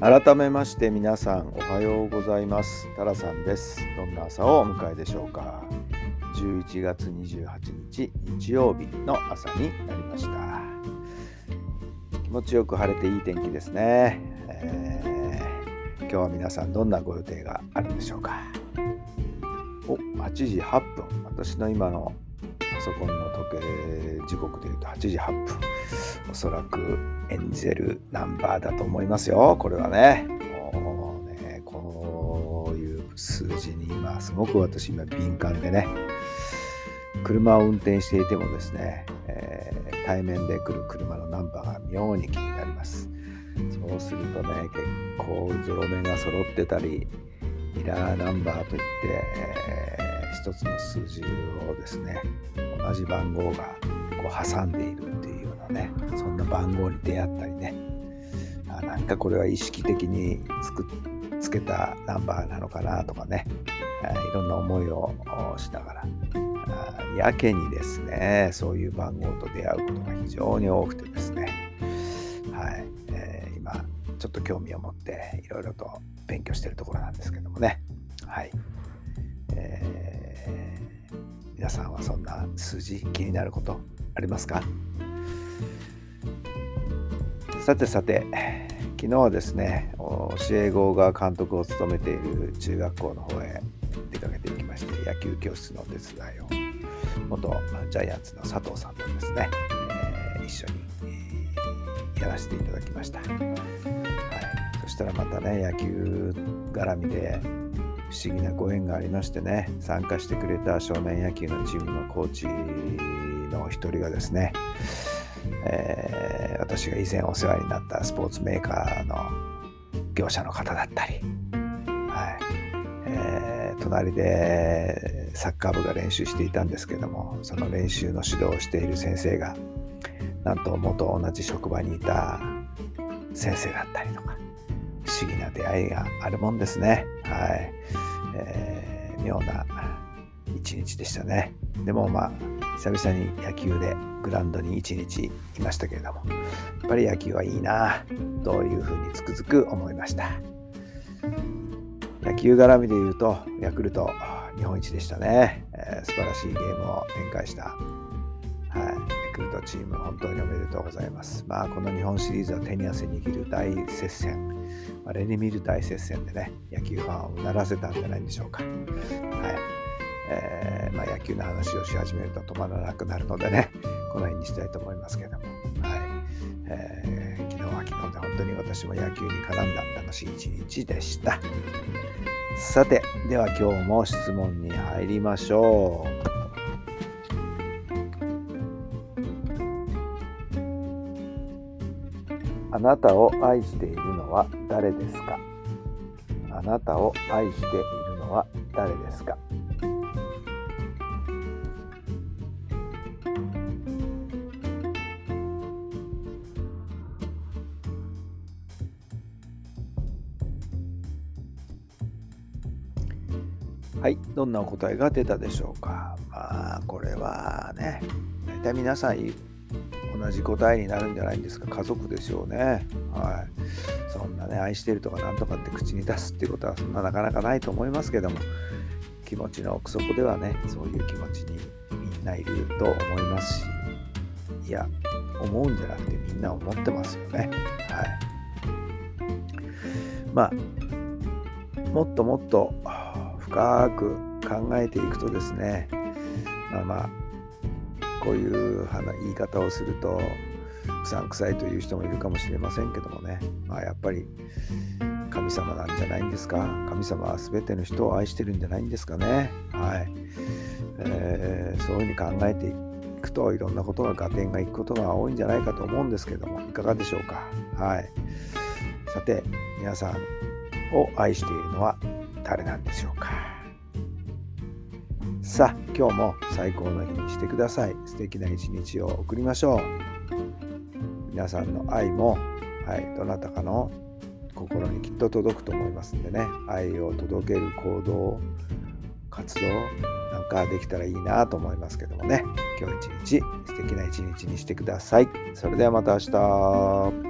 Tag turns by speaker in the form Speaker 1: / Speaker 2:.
Speaker 1: 改めまして皆さんおはようございます。タラさんです。どんな朝をお迎えでしょうか。11月28日日曜日の朝になりました。気持ちよく晴れていい天気ですね、えー、今日は皆さんどんなご予定があるんでしょうか。お8時8分。私の今のパソコンの時計時刻でいうと8時8分。おそらくエンジェルナンバーだと思いますよ。これはね。もうねこういう数字に今すごく私今敏感でね。車を運転していてもですね、えー、対面で来る車のナンバーが妙に気になります。そうするとね結構ゾロ目が揃ってたりミラーナンバーといって、えー、一つの数字をですね同じ番号がこう挟んでいる。ねそんな番号に出会ったりね。あなんかこれは意識的につくつけたナンバーなのかなとかね。いろんな思いをしながら。やけにですねそういう番号と出会うことが非常に多くてですね。はい、えー、今ちょっと興味を持っていろいろと勉強してるところなんですけどもね。はい、えー、皆さんはそんな数字気になることありますか？さてさて昨日はですね教え子が監督を務めている中学校の方へ出かけていきまして野球教室の手伝いを元ジャイアンツの佐藤さんとですね、えー、一緒に、やらせていただきました、はい、そしたらまたね野球絡みで不思議なご縁がありましてね参加してくれた少年野球のチームのコーチの一人がですね、え、私が以前お世話になったスポーツメーカーの業者の方だったり、はいえー、隣でサッカー部が練習していたんですけどもその練習の指導をしている先生がなんと元同じ職場にいた先生だったりとか不思議な出会いがあるもんですね。はい。えー、妙な一日でしたね。でもまあ、久々に野球でグラウンドに一日いましたけれども、やっぱり野球はいいなというふうにつくづく思いました。野球絡みで言うと、ヤクルト日本一でしたね。えー、素晴らしいゲームを展開したはい、ヤクルトチーム、本当におめでとうございます。まあ、この日本シリーズは手に汗握る大接戦、まれに見る大接戦でね、野球ファンをうならせたんじゃないでしょうか。はいえーまあ、野球の話をし始めると止まらなくなるのでね、この辺にしたいと思いますけども、はいえー、昨日は昨日で本当に私も野球に絡んだ楽しい一日でした。さて、では今日も質問に入りましょう。あなたを愛しているのは誰ですか？あなたを愛しているのは誰ですか？はい、どんなお答えが出たでしょうか？まあ、これはね、大体皆さん同じ答えになるんじゃないんですか？家族ですよね。はい。そんなね愛してるとかなんとかって口に出すっていうことはそんななかなかないと思いますけども気持ちの奥底ではねそういう気持ちにみんないると思いますしいや思うんじゃなくてみんな思ってますよね。はい。まあもっともっと深く考えていくとですねまあまあこういう言い方をするとうさんくさいという人もいるかもしれませんけどもね、まあ、やっぱり神様なんじゃないんですか？神様は全ての人を愛してるんじゃないんですかね？はい、えー、そういうふうに考えていくといろんなことが合点がいくことが多いんじゃないかと思うんですけどもいかがでしょうか？はい。さて皆さんを愛しているのは誰なんでしょうか？さあ今日も最高の日にしてください。素敵な一日を送りましょう。皆さんの愛も、はい、どなたかの心にきっと届くと思いますんでね。愛を届ける行動活動なんかできたらいいなと思いますけどもね。今日一日素敵な一日にしてください。それではまた明日。